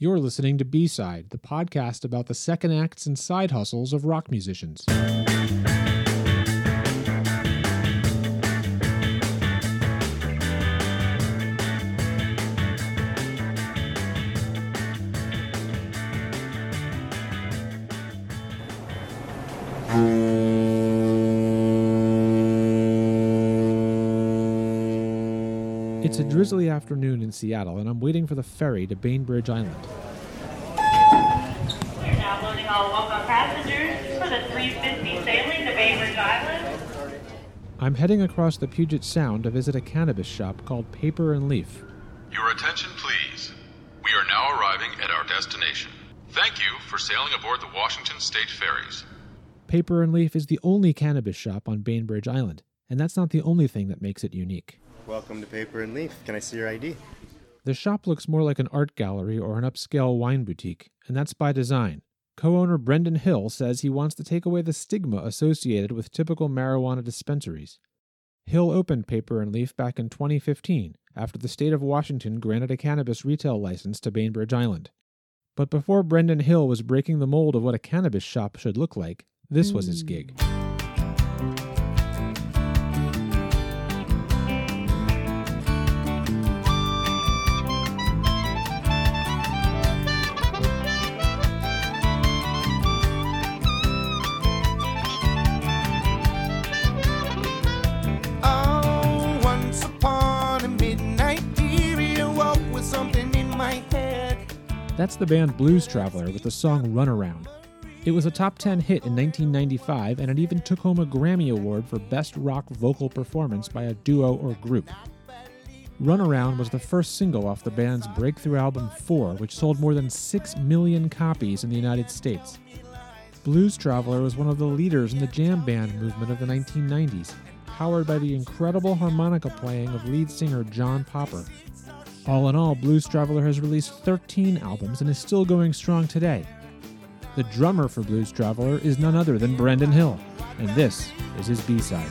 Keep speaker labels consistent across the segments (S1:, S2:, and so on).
S1: You're listening to B Side, the podcast about the second acts and side hustles of rock musicians. It's a oh. drizzly afternoon in Seattle, and I'm waiting for the ferry to Bainbridge Island.
S2: We're now loading all walk-on passengers for the 350 sailing to Bainbridge Island.
S1: I'm heading across the Puget Sound to visit a cannabis shop called Paper and Leaf.
S3: Your attention, please. We are now arriving at our destination. Thank you for sailing aboard the Washington State Ferries.
S1: Paper and Leaf is the only cannabis shop on Bainbridge Island, and that's not the only thing that makes it unique.
S4: Welcome to Paper and Leaf. Can I see your ID?
S1: The shop looks more like an art gallery or an upscale wine boutique, and that's by design. Co owner Brendan Hill says he wants to take away the stigma associated with typical marijuana dispensaries. Hill opened Paper and Leaf back in 2015 after the state of Washington granted a cannabis retail license to Bainbridge Island. But before Brendan Hill was breaking the mold of what a cannabis shop should look like, this was his gig. That's the band Blues Traveler with the song Runaround. It was a top 10 hit in 1995, and it even took home a Grammy Award for Best Rock Vocal Performance by a duo or group. Runaround was the first single off the band's breakthrough album 4, which sold more than 6 million copies in the United States. Blues Traveler was one of the leaders in the jam band movement of the 1990s, powered by the incredible harmonica playing of lead singer John Popper. All in all, Blues Traveler has released 13 albums and is still going strong today. The drummer for Blues Traveler is none other than Brendan Hill, and this is his B side.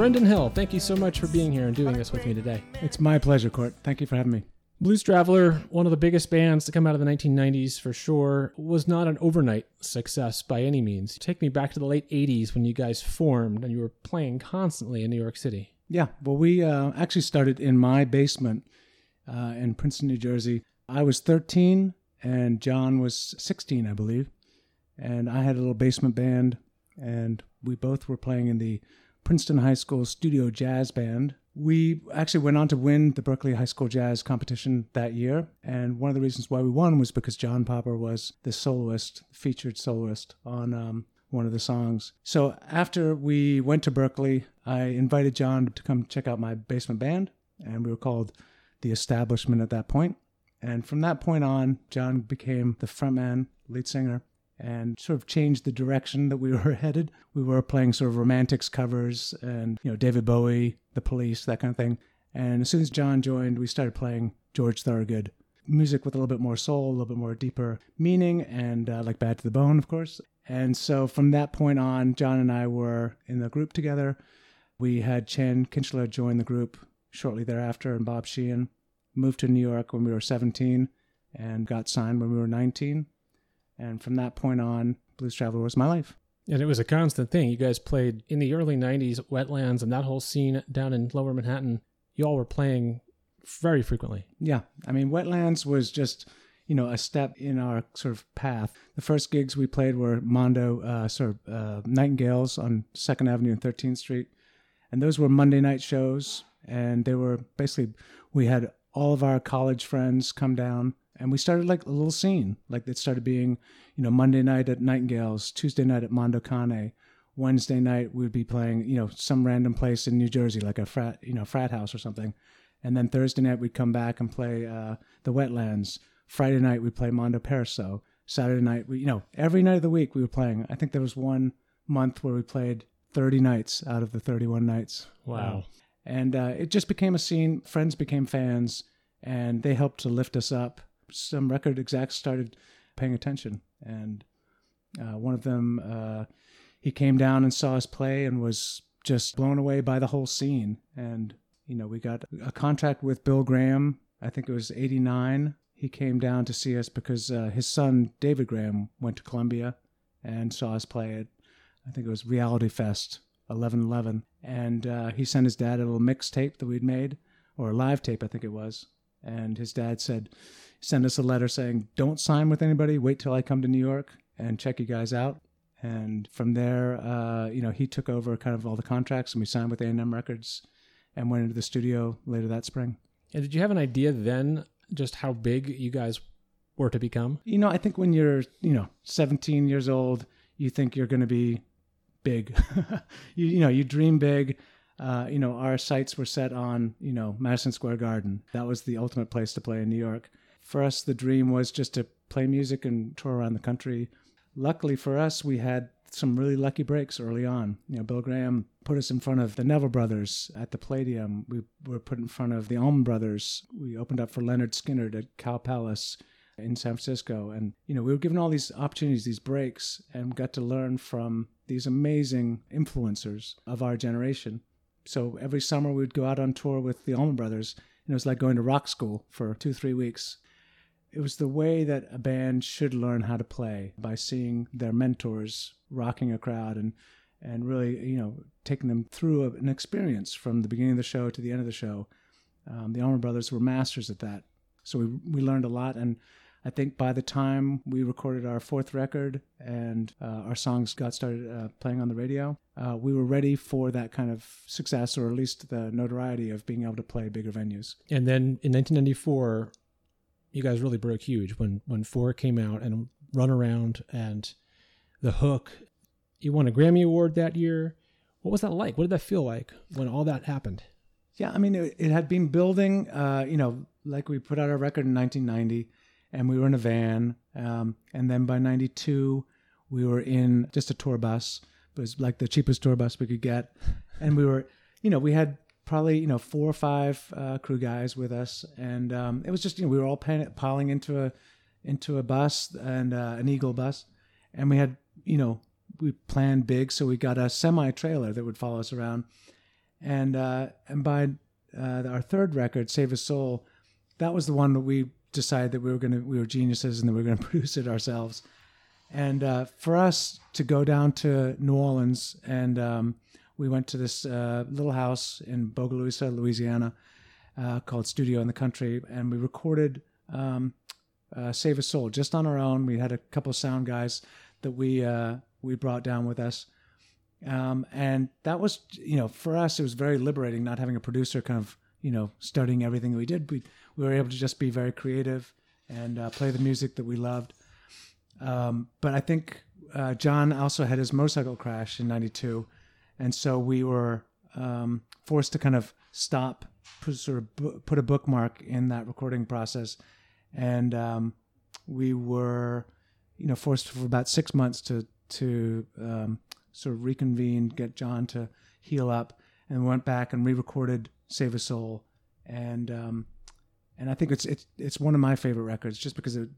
S1: Brendan Hill, thank you so much for being here and doing this with me today.
S5: It's my pleasure, Court. Thank you for having me.
S1: Blues Traveler, one of the biggest bands to come out of the 1990s for sure, was not an overnight success by any means. Take me back to the late 80s when you guys formed and you were playing constantly in New York City.
S5: Yeah, well, we uh, actually started in my basement uh, in Princeton, New Jersey. I was 13 and John was 16, I believe. And I had a little basement band, and we both were playing in the Princeton High School Studio Jazz Band. We actually went on to win the Berklee High School Jazz competition that year. And one of the reasons why we won was because John Popper was the soloist, featured soloist on um, one of the songs. So after we went to Berklee, I invited John to come check out my basement band, and we were called The Establishment at that point. And from that point on, John became the frontman, lead singer, and sort of changed the direction that we were headed. We were playing sort of romantics covers and, you know, David Bowie, The Police, that kind of thing. And as soon as John joined, we started playing George Thorogood. Music with a little bit more soul, a little bit more deeper meaning, and uh, like Bad to the Bone, of course. And so from that point on, John and I were in the group together. We had Chan Kinchla join the group shortly thereafter, and Bob Sheehan moved to New York when we were 17 and got signed when we were 19. And from that point on, Blues Traveler was my life.
S1: And it was a constant thing. You guys played in the early 90s, Wetlands, and that whole scene down in lower Manhattan. You all were playing very frequently.
S5: Yeah, I mean, Wetlands was just, you know, a step in our sort of path. The first gigs we played were Mondo, uh, sort of uh, Nightingales on Second Avenue and 13th Street, and those were Monday night shows. And they were basically we had all of our college friends come down, and we started like a little scene. Like it started being, you know, Monday night at Nightingales, Tuesday night at Mondo Cane. Wednesday night we'd be playing, you know, some random place in New Jersey, like a frat, you know, frat house or something. And then Thursday night we'd come back and play uh, the Wetlands. Friday night we'd play Mondo Perso. Saturday night, we, you know, every night of the week we were playing. I think there was one month where we played 30 nights out of the 31 nights.
S1: Wow.
S5: And uh, it just became a scene. Friends became fans, and they helped to lift us up. Some record execs started paying attention, and uh, one of them, uh, he came down and saw us play and was just blown away by the whole scene. And you know, we got a contract with Bill Graham. I think it was '89. He came down to see us because uh, his son David Graham went to Columbia and saw us play at I think it was Reality Fest 1111, and uh, he sent his dad a little mixtape that we'd made or a live tape, I think it was. And his dad said, send us a letter saying, don't sign with anybody. Wait till I come to New York and check you guys out. And from there, uh, you know, he took over kind of all the contracts, and we signed with A&M Records and went into the studio later that spring.
S1: And did you have an idea then just how big you guys were to become?
S5: You know, I think when you're, you know, 17 years old, you think you're going to be big. you, you know, you dream big. Uh, you know, our sights were set on, you know, Madison Square Garden. That was the ultimate place to play in New York. For us, the dream was just to play music and tour around the country. Luckily for us, we had some really lucky breaks early on. You know, Bill Graham put us in front of the Neville Brothers at the Palladium. We were put in front of the Allman Brothers. We opened up for Lynyrd Skynyrd at Cow Palace in San Francisco. And, you know, we were given all these opportunities, these breaks, and got to learn from these amazing influencers of our generation. So every summer we'd go out on tour with the Allman Brothers, and it was like going to rock school for two, three weeks. It was the way that a band should learn how to play by seeing their mentors rocking a crowd and and really, you know, taking them through an experience from the beginning of the show to the end of the show. Um, the Allman Brothers were masters at that. So we, we learned a lot. And I think by the time we recorded our fourth record and uh, our songs got started uh, playing on the radio, uh, we were ready for that kind of success, or at least the notoriety of being able to play bigger venues.
S1: And then in 1994, you guys really broke huge when when Four came out and Run Around and The Hook. You won a Grammy Award that year. What was that like? What did that feel like when all that happened?
S5: Yeah, I mean, it, it had been building. Uh, you know, like we put out our record in 1990, and we were in a van. Um, and then by 92, we were in just a tour bus. It was like the cheapest tour bus we could get. And we were, you know, we had probably, you know, four or five uh, crew guys with us. And um, it was just, you know, we were all pan- piling into a into a bus and uh, an Eagle bus. And we had, you know, we planned big. So we got a semi trailer that would follow us around. And, uh, and by uh, our third record, Save His Soul, that was the one that we decided that we were to we were geniuses and that we were to produce it ourselves. And uh, for us to go down to New Orleans, and um, we went to this uh, little house in Bogalusa, Louisiana, uh, called Studio in the Country, and we recorded um, uh, "Save His Soul" just on our own. We had a couple of sound guys that we uh, we brought down with us, um, and that was you know for us it was very liberating not having a producer kind of you know studying everything we did. We we were able to just be very creative and uh, play the music that we loved. Um, but I think uh, John also had his motorcycle crash in '92, and so we were um, forced to kind of stop, put, sort of bu- put a bookmark in that recording process, and um, we were, you know, forced for about six months to to um, sort of reconvene, get John to heal up, and we went back and re-recorded "Save His Soul," and um, and I think it's it's it's one of my favorite records just because it,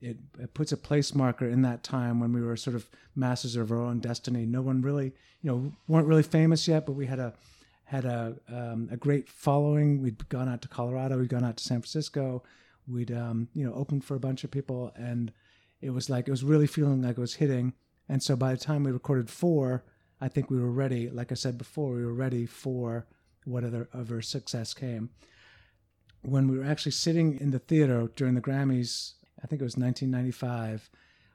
S5: it it puts a place marker in that time when we were sort of masters of our own destiny. No one really, you know, weren't really famous yet, but we had a had a um, a great following. We'd gone out to Colorado, we'd gone out to San Francisco, we'd um, you know opened for a bunch of people, and it was like it was really feeling like it was hitting. And so by the time we recorded four, I think we were ready. Like I said before, we were ready for whatever success came when we were actually sitting in the theater during the Grammys, I think it was 1995,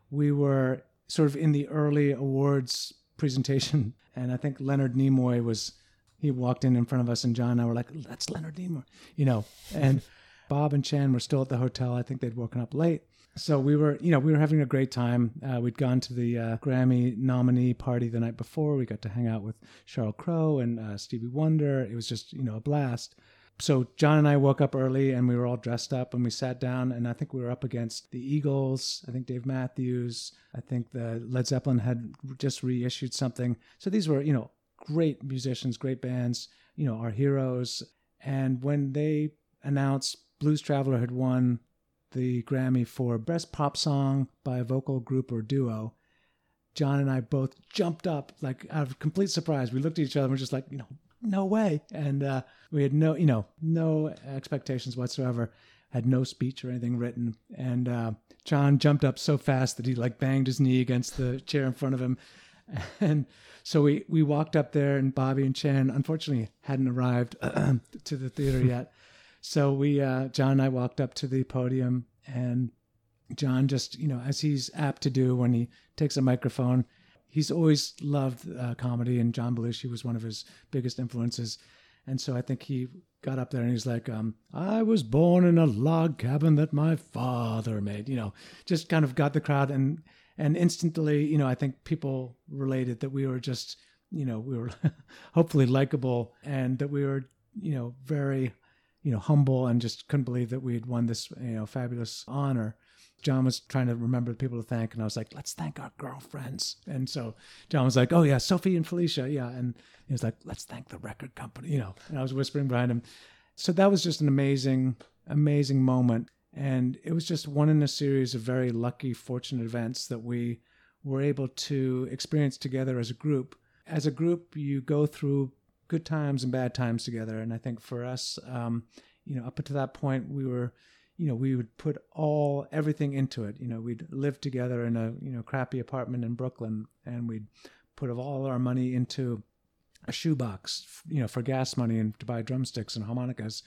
S5: we were sort of in the early awards presentation, and I think Leonard Nimoy was. He walked in in front of us, and John and I were like, "That's Leonard Nimoy," you know. And Bob and Chan were still at the hotel. I think they'd woken up late, so we were, you know, we were having a great time. Uh, we'd gone to the uh, Grammy nominee party the night before. We got to hang out with Sheryl Crow and uh, Stevie Wonder. It was just, you know, a blast so John and I woke up early and we were all dressed up and we sat down and I think we were up against the Eagles. I think Dave Matthews. I think the Led Zeppelin had just reissued something. So these were, you know, great musicians, great bands. you know, our heroes. And when they announced Blues Traveler had won the Grammy for Best Pop Song by a Vocal Group or Duo, John and I both jumped up like out of complete surprise. We looked at each other and we're just like, you know, no way. And uh, we had no, you know, no expectations whatsoever. Had no speech or anything written. And uh, John jumped up so fast that he like banged his knee against the chair in front of him. And so we we walked up there, and Bobby and Chan unfortunately hadn't arrived to the theater yet. So we, uh, John and I walked up to the podium, and John just, you know, as he's apt to do when he takes a microphone, he's always loved uh, comedy, and John Belushi was one of his biggest influences. And so I think he got up there and he's like, um, I was born in a log cabin that my father made, you know, just kind of got the crowd. And, and instantly, you know, I think people related that we were just, you know, we were hopefully likable and that we were, you know, very, you know, humble and just couldn't believe that we had won this, you know, fabulous honor. John was trying to remember the people to thank, and I was like, let's thank our girlfriends. And so John was like, oh, yeah, Sophie and Felicia. Yeah. And he was like, let's thank the record company, you know. And I was whispering behind him. So that was just an amazing, amazing moment. And it was just one in a series of very lucky, fortunate events that we were able to experience together as a group. As a group, you go through good times and bad times together. And I think for us, um, you know, up until that point, we were you know, we would put all everything into it. You know, we'd live together in a you know crappy apartment in Brooklyn, and we'd put all our money into a shoebox, you know, for gas money and to buy drumsticks and harmonicas.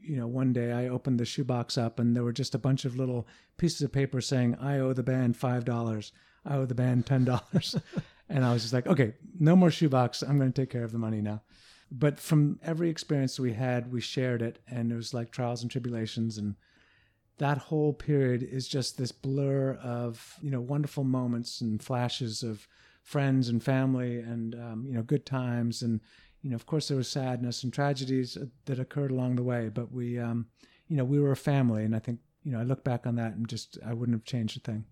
S5: You know, one day I opened the shoebox up, and there were just a bunch of little pieces of paper saying, "I owe the band five dollars. I owe the band ten dollars," and I was just like, "Okay, no more shoebox. I'm going to take care of the money now." But from every experience we had, we shared it, and it was like trials and tribulations and that whole period is just this blur of you know wonderful moments and flashes of friends and family and um, you know good times and you know of course there was sadness and tragedies that occurred along the way but we um, you know we were a family and i think you know i look back on that and just i wouldn't have changed a thing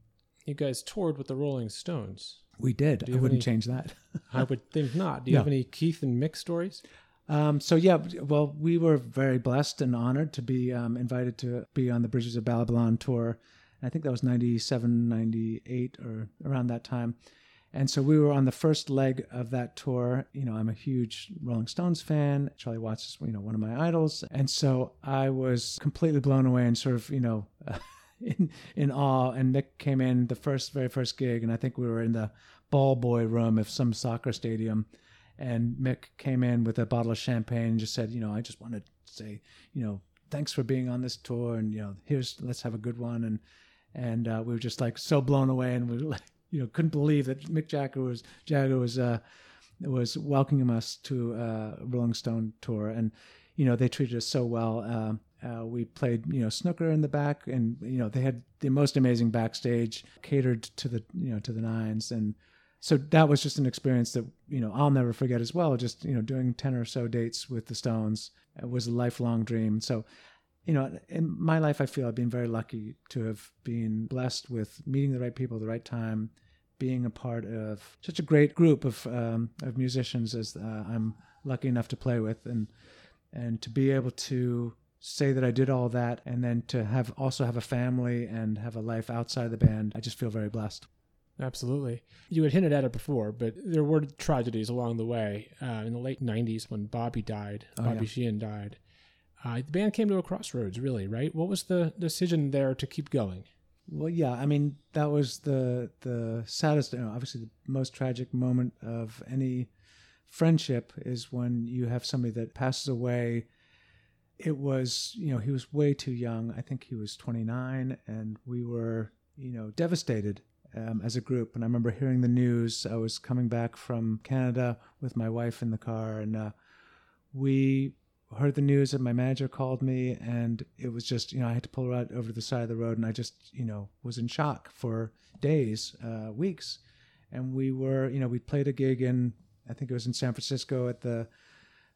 S1: You guys toured with the Rolling Stones.
S5: we did i wouldn't
S1: any-
S5: change that
S1: I would think not. Do you
S5: No.
S1: have any Keith and Mick stories?
S5: Um, so yeah, well, we were very blessed and honored to be um, invited to be on the Bridges of Babylon tour. I think that was 97, 98 or around that time. And so we were on the first leg of that tour. You know, I'm a huge Rolling Stones fan. Charlie Watts is, you know, one of my idols. And so I was completely blown away and sort of, you know, in, in awe. And Mick came in the first, very first gig. And I think we were in the ball boy room of some soccer stadium and Mick came in with a bottle of champagne and just said, you know, I just want to say, you know, thanks for being on this tour, and you know, here's let's have a good one, and and uh, we were just like so blown away, and we, like, you know, couldn't believe that Mick Jagger was Jagger was uh, was welcoming us to uh, Rolling Stone tour, and you know, they treated us so well. Um, uh, we played, you know, snooker in the back, and you know, they had the most amazing backstage, catered to the, you know, to the nines, and so that was just an experience that you know I'll never forget as well. Just you know doing ten or so dates with the Stones it was a lifelong dream. So you know in my life I feel I've been very lucky to have been blessed with meeting the right people at the right time, being a part of such a great group of um, of musicians as uh, I'm lucky enough to play with, and and to be able to say that I did all that, and then to have also have a family and have a life outside the band. I just feel very blessed.
S1: Absolutely. You had hinted at it before, but there were tragedies along the way. Uh, in the late 90s, when Bobby died,
S5: Oh,
S1: Bobby
S5: yeah.
S1: Sheehan died, uh, the band came to a crossroads, really, right? What was the decision there to keep going?
S5: Well, yeah, I mean that was the the saddest, you know, obviously the most tragic moment of any friendship is when you have somebody that passes away. It was, you know, he was way too young. I think he was 29, and we were, you know, devastated um, as a group. And I remember hearing the news. I was coming back from Canada with my wife in the car, and uh, we heard the news and my manager called me and it was just you know i had to pull right over to the side of the road and i just you know was in shock for days uh, weeks and we were you know we played a gig in i think it was in san francisco at the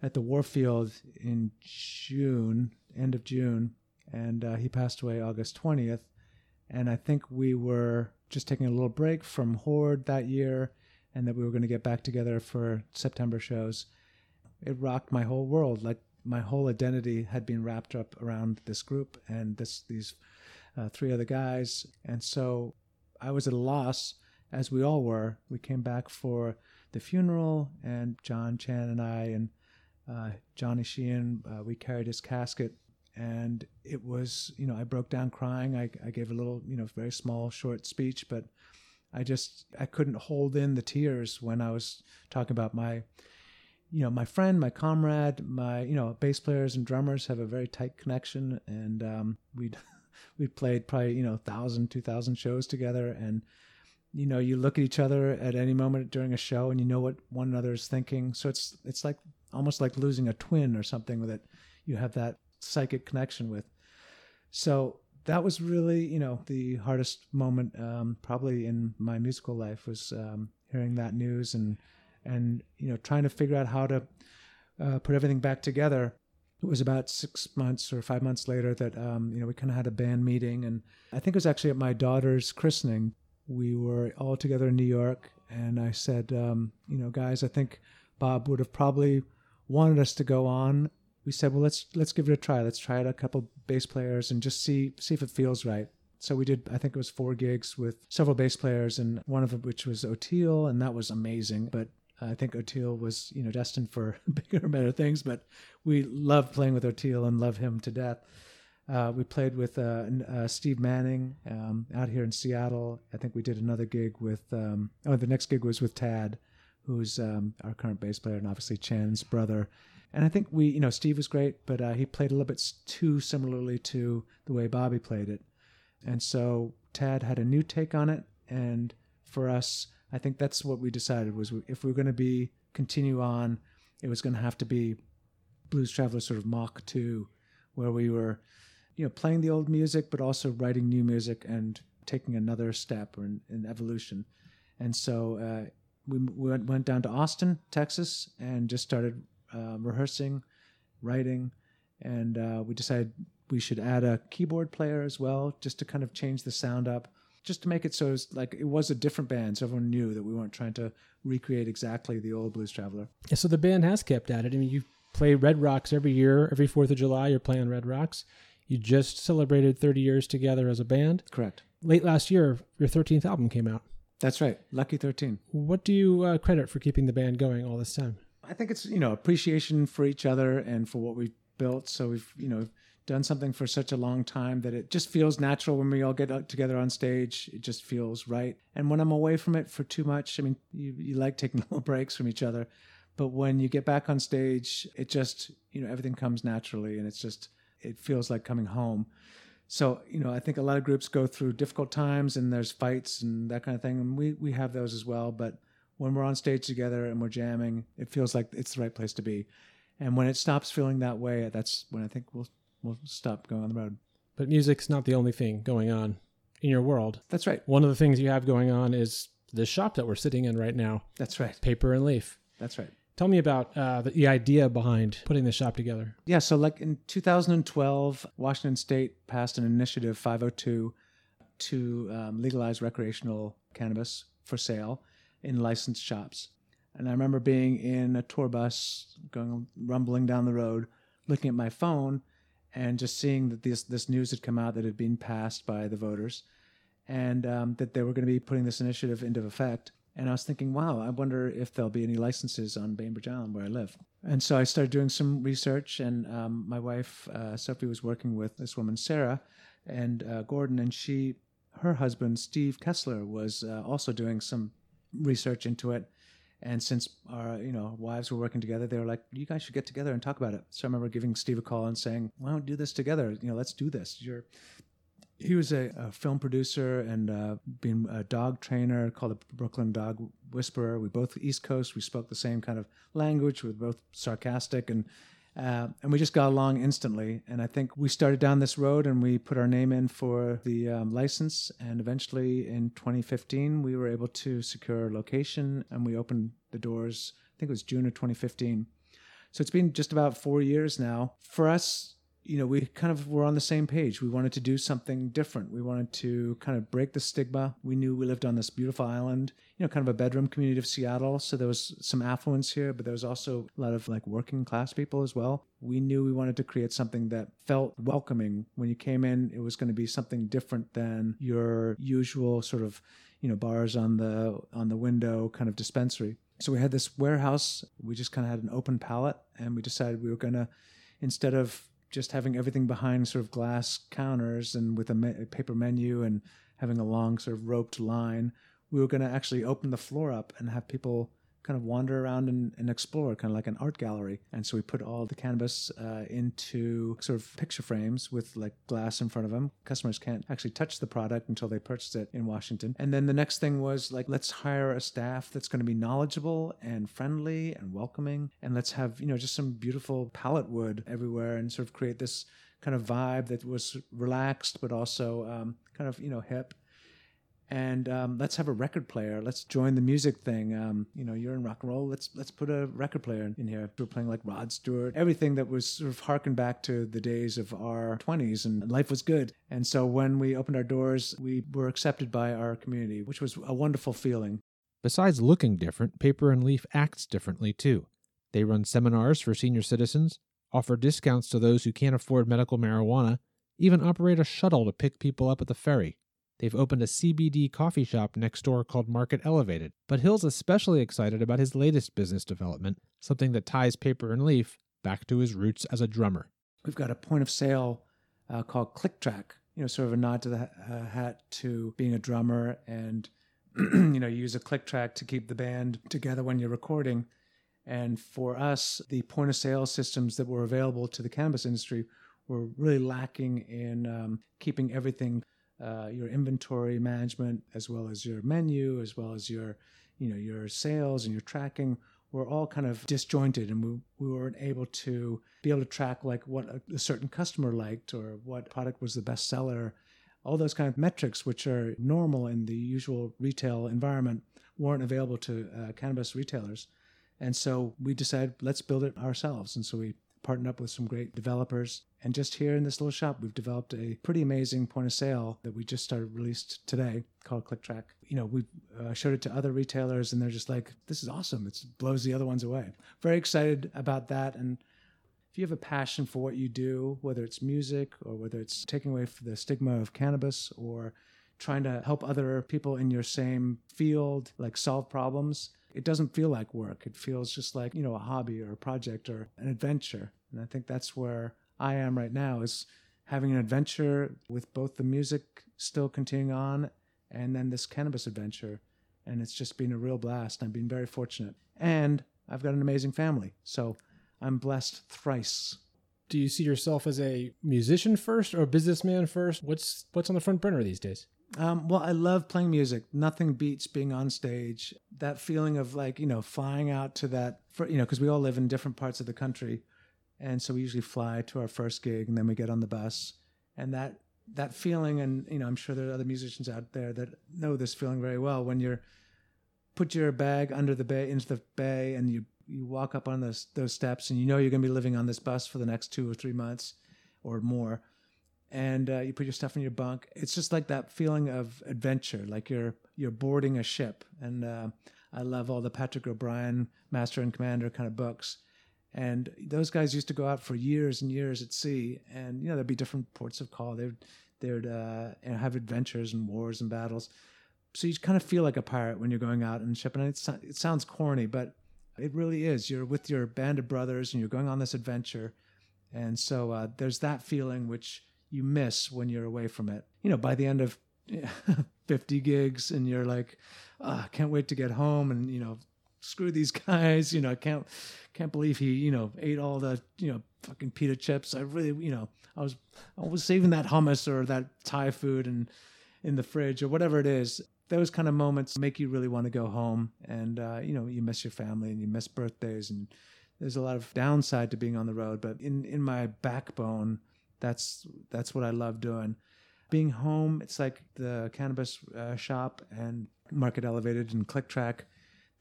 S5: at the warfield in june end of june and uh, he passed away august 20th and i think we were just taking a little break from HORDE that year and that we were going to get back together for september shows it rocked my whole world. Like my whole identity had been wrapped up around this group and this these uh, three other guys, and so I was at a loss, as we all were. We came back for the funeral, and John Chan and I and uh, Johnny Sheehan, uh, we carried his casket, and it was, you know, I broke down crying. I, I gave a little, you know, very small, short speech, but I just I couldn't hold in the tears when I was talking about my, you know, my friend, my comrade, my, you know, bass players and drummers have a very tight connection, and um, we'd we'd played probably you know thousand, two thousand shows together, and you know you look at each other at any moment during a show and you know what one another is thinking. So it's it's like almost like losing a twin or something that you have that psychic connection with so that was really you know the hardest moment um, probably in my musical life was um, hearing that news and and you know trying to figure out how to uh, put everything back together it was about six months or five months later that um, you know we kind of had a band meeting and i think it was actually at my daughter's christening we were all together in New York, and I said, um, you know, guys, I think Bob would have probably wanted us to go on. We said, well, let's let's give it a try. Let's try it a couple bass players and just see see if it feels right. So we did. I think it was four gigs with several bass players, and one of which was Oteil, and that was amazing. But I think Oteil was, you know, destined for bigger better things. But we loved playing with Oteil and love him to death. Uh, we played with uh, uh, Steve Manning um, out here in Seattle. I think we did another gig with. Um, oh, the next gig was with Tad, who's um, our current bass player, and obviously Chan's brother. And I think we, you know, Steve was great, but uh, he played a little bit too similarly to the way Bobby played it. And so Tad had a new take on it, and for us, I think that's what we decided was if we were going to be continue on, it was going to have to be Blues Traveler sort of Mach two, where we were you know, playing the old music, but also writing new music and taking another step or in, in evolution. And so uh, we, we went down to Austin, Texas, and just started uh, rehearsing, writing, and uh, we decided we should add a keyboard player as well, just to kind of change the sound up, just to make it so it was like it was a different band, so everyone knew that we weren't trying to recreate exactly the old Blues Traveler.
S1: Yeah, so the band has kept at it. I mean, you play Red Rocks every year, every Fourth of July. You're playing Red Rocks. You just celebrated 30 years together as a band.
S5: Correct.
S1: Late last year, your 13th album came out.
S5: That's right. Lucky 13.
S1: What do you uh, credit for keeping the band going all this time?
S5: I think it's, you know, appreciation for each other and for what we've built. So we've, you know, done something for such a long time that it just feels natural when we all get uh, together on stage. It just feels right. And when I'm away from it for too much, I mean, you, you like taking little breaks from each other. But when you get back on stage, it just, you know, everything comes naturally and it's just, it feels like coming home. So, you know, I think a lot of groups go through difficult times and there's fights and that kind of thing. And we, we have those as well. But when we're on stage together and we're jamming, it feels like it's the right place to be. And when it stops feeling that way, that's when I think we'll, we'll stop going on the road.
S1: But music's not the only thing going on in your world.
S5: That's right.
S1: One of the things you have going on is the shop that we're sitting in right now,
S5: That's right.
S1: Paper and Leaf.
S5: That's right.
S1: Tell me about uh, the, the idea behind putting the shop together.
S5: Yeah, so like in 2012, Washington State passed an initiative 502 to um, legalize recreational cannabis for sale in licensed shops. And I remember being in a tour bus, going rumbling down the road, looking at my phone, and just seeing that this this news had come out that had been passed by the voters, and um, that they were going to be putting this initiative into effect. And I was thinking, wow, I wonder if there'll be any licenses on Bainbridge Island where I live. And so I started doing some research, and um, my wife uh, Sophie was working with this woman Sarah and uh, Gordon, and she, her husband Steve Kessler, was uh, also doing some research into it. And since our you know wives were working together, they were like, "You guys should get together and talk about it." So I remember giving Steve a call and saying, "Why don't we do this together? You know, let's do this. You're he was a, a film producer and uh, been a dog trainer called the Brooklyn Dog Whisperer. We both East Coast. We spoke the same kind of language. We were both sarcastic and uh, and we just got along instantly. And I think we started down this road and we put our name in for the um, license. And eventually, in 2015, we were able to secure a location and we opened the doors. I think it was June of 2015. So it's been just about four years now. For us, you know, we kind of were on the same page. We wanted to do something different. We wanted to kind of break the stigma. We knew we lived on this beautiful island, you know, kind of a bedroom community of Seattle. So there was some affluence here, but there was also a lot of like working class people as well. We knew we wanted to create something that felt welcoming. When you came in, it was going to be something different than your usual sort of, you know, bars on the on the window kind of dispensary. So we had this warehouse. We just kind of had an open palette, and we decided we were going to, instead of just having everything behind sort of glass counters and with a, me- a paper menu and having a long sort of roped line, we were going to actually open the floor up and have people kind of wander around and, and explore, kind of like an art gallery. And so we put all the canvas uh, into sort of picture frames with like glass in front of them. Customers can't actually touch the product until they purchase it in Washington. And then the next thing was like, let's hire a staff that's going to be knowledgeable and friendly and welcoming. And let's have, you know, just some beautiful pallet wood everywhere and sort of create this kind of vibe that was relaxed, but also um, kind of, you know, hip and um, let's have a record player. Let's join the music thing. Um, you know, you're in rock and roll. Let's let's put a record player in here. We're playing like Rod Stewart, everything that was sort of harkened back to the days of our 20s, and life was good. And so when we opened our doors, we were accepted by our community, which was a wonderful feeling.
S1: Besides looking different, Paper and Leaf acts differently too. They run seminars for senior citizens, offer discounts to those who can't afford medical marijuana, even operate a shuttle to pick people up at the ferry. They've opened a CBD coffee shop next door called Market Elevated. But Hill's especially excited about his latest business development, something that ties Paper and Leaf back to his roots as a drummer.
S5: We've got a point of sale uh, called Click Track. You know, sort of a nod to the uh, hat to being a drummer, and you know, you use a click track to keep the band together when you're recording. And for us, the point of sale systems that were available to the cannabis industry were really lacking in um, keeping everything uh, your inventory management as well as your menu as well as your you know your sales and your tracking were all kind of disjointed and we, we weren't able to be able to track like what a, a certain customer liked or what product was the best seller all those kind of metrics which are normal in the usual retail environment weren't available to uh, cannabis retailers and so we decided let's build it ourselves and so we partnered up with some great developers. And just here in this little shop, we've developed a pretty amazing point of sale that we just started released today called ClickTrack. You know, we uh, showed it to other retailers and they're just like, this is awesome. It blows the other ones away. Very excited about that. And if you have a passion for what you do, whether it's music or whether it's taking away the stigma of cannabis or trying to help other people in your same field like solve problems, it doesn't feel like work. It feels just like, you know, a hobby or a project or an adventure. And I think that's where I am right now is having an adventure with both the music still continuing on and then this cannabis adventure. And it's just been a real blast. I've been very fortunate. And I've got an amazing family. So I'm blessed thrice.
S6: Do you see yourself as a musician first or a businessman first? What's what's on the front burner these days?
S5: Um, well, I love playing music. Nothing beats being on stage. That feeling of like, you know, flying out to that, for, you know, because we all live in different parts of the country. And so we usually fly to our first gig and then we get on the bus. And that, that feeling, and, you know, I'm sure there are other musicians out there that know this feeling very well when you're put your bag under the bay, into the bay, and you, you walk up on those, those steps and you know you're going to be living on this bus for the next two or three months or more and uh, you put your stuff in your bunk. It's just like that feeling of adventure, like you're you're boarding a ship. And uh, I love all the Patrick O'Brian Master and Commander kind of books. And those guys used to go out for years and years at sea, and you know there'd be different ports of call. They'd they'd uh, know, have adventures and wars and battles. So you kind of feel like a pirate when you're going out and ship. And it, sounds corny, but it really is. You're with your band of brothers and you're going on this adventure. And so uh, there's that feeling which you miss when you're away from it. You know, by the end of 50 gigs and you're like, oh, I can't wait to get home and, you know, screw these guys, you know, I can't can't believe he, you know, ate all the, you know, fucking pita chips. I really, you know, I was I was saving that hummus or that Thai food and in the fridge or whatever it is. Those kind of moments make you really want to go home and uh, you know, you miss your family and you miss birthdays and there's a lot of downside to being on the road, but in in my backbone that's that's what I love doing. Being home, it's like the cannabis uh, shop and Market Elevated and Click Track.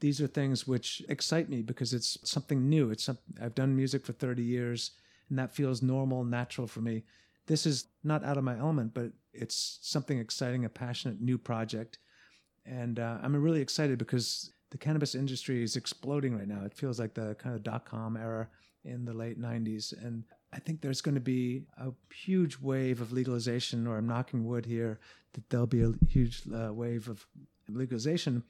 S5: These are things which excite me because it's something new. It's I've done music for 30 years, and that feels normal natural for me. This is not out of my element, but it's something exciting, a passionate new project. And uh, I'm really excited because the cannabis industry is exploding right now. It feels like the kind of dot com era in the late 90s. And I think there's going to be a huge wave of legalization, or I'm knocking wood here, that there'll be a huge uh, wave of legalization.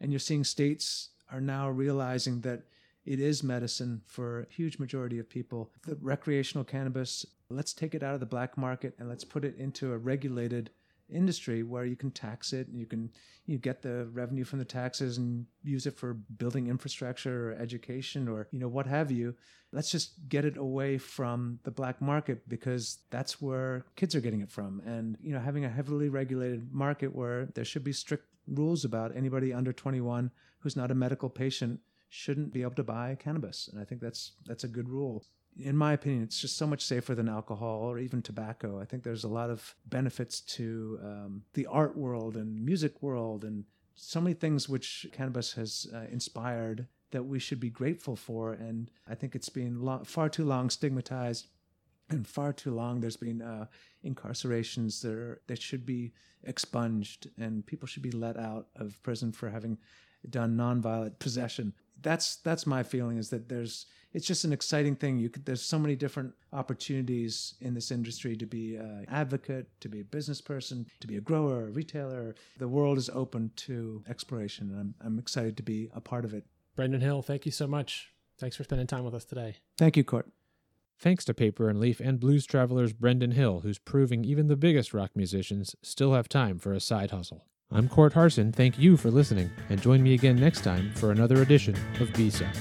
S5: And you're seeing states are now realizing that it is medicine for a huge majority of people. The recreational cannabis, let's take it out of the black market and let's put it into a regulated industry where you can tax it and you can you get the revenue from the taxes and use it for building infrastructure or education or you know what have you let's just get it away from the black market because that's where kids are getting it from and you know having a heavily regulated market where there should be strict rules about anybody under 21 who's not a medical patient shouldn't be able to buy cannabis and i think that's that's a good rule in my opinion, it's just so much safer than alcohol or even tobacco. I think there's a lot of benefits to um, the art world and music world and so many things which cannabis has uh, inspired that we should be grateful for. And I think it's been far too long stigmatized. And far too long, there's been uh, incarcerations that, are, that should be expunged, and people should be let out of prison for having done nonviolent possession. That's that's my feeling. Is that there's it's just an exciting thing. You could, there's so many different opportunities in this industry to be an advocate, to be a business person, to be a grower, a retailer. The world is open to exploration, and I'm, I'm excited to be a part of it.
S6: Brendan Hill, thank you so much. Thanks for spending time with us today.
S5: Thank you, Court.
S1: Thanks to Paper and Leaf and Blues Traveler's Brendan Hill, who's proving even the biggest rock musicians still have time for a side hustle. I'm Court Harson. Thank you for listening, and join me again next time for another edition of B-Side.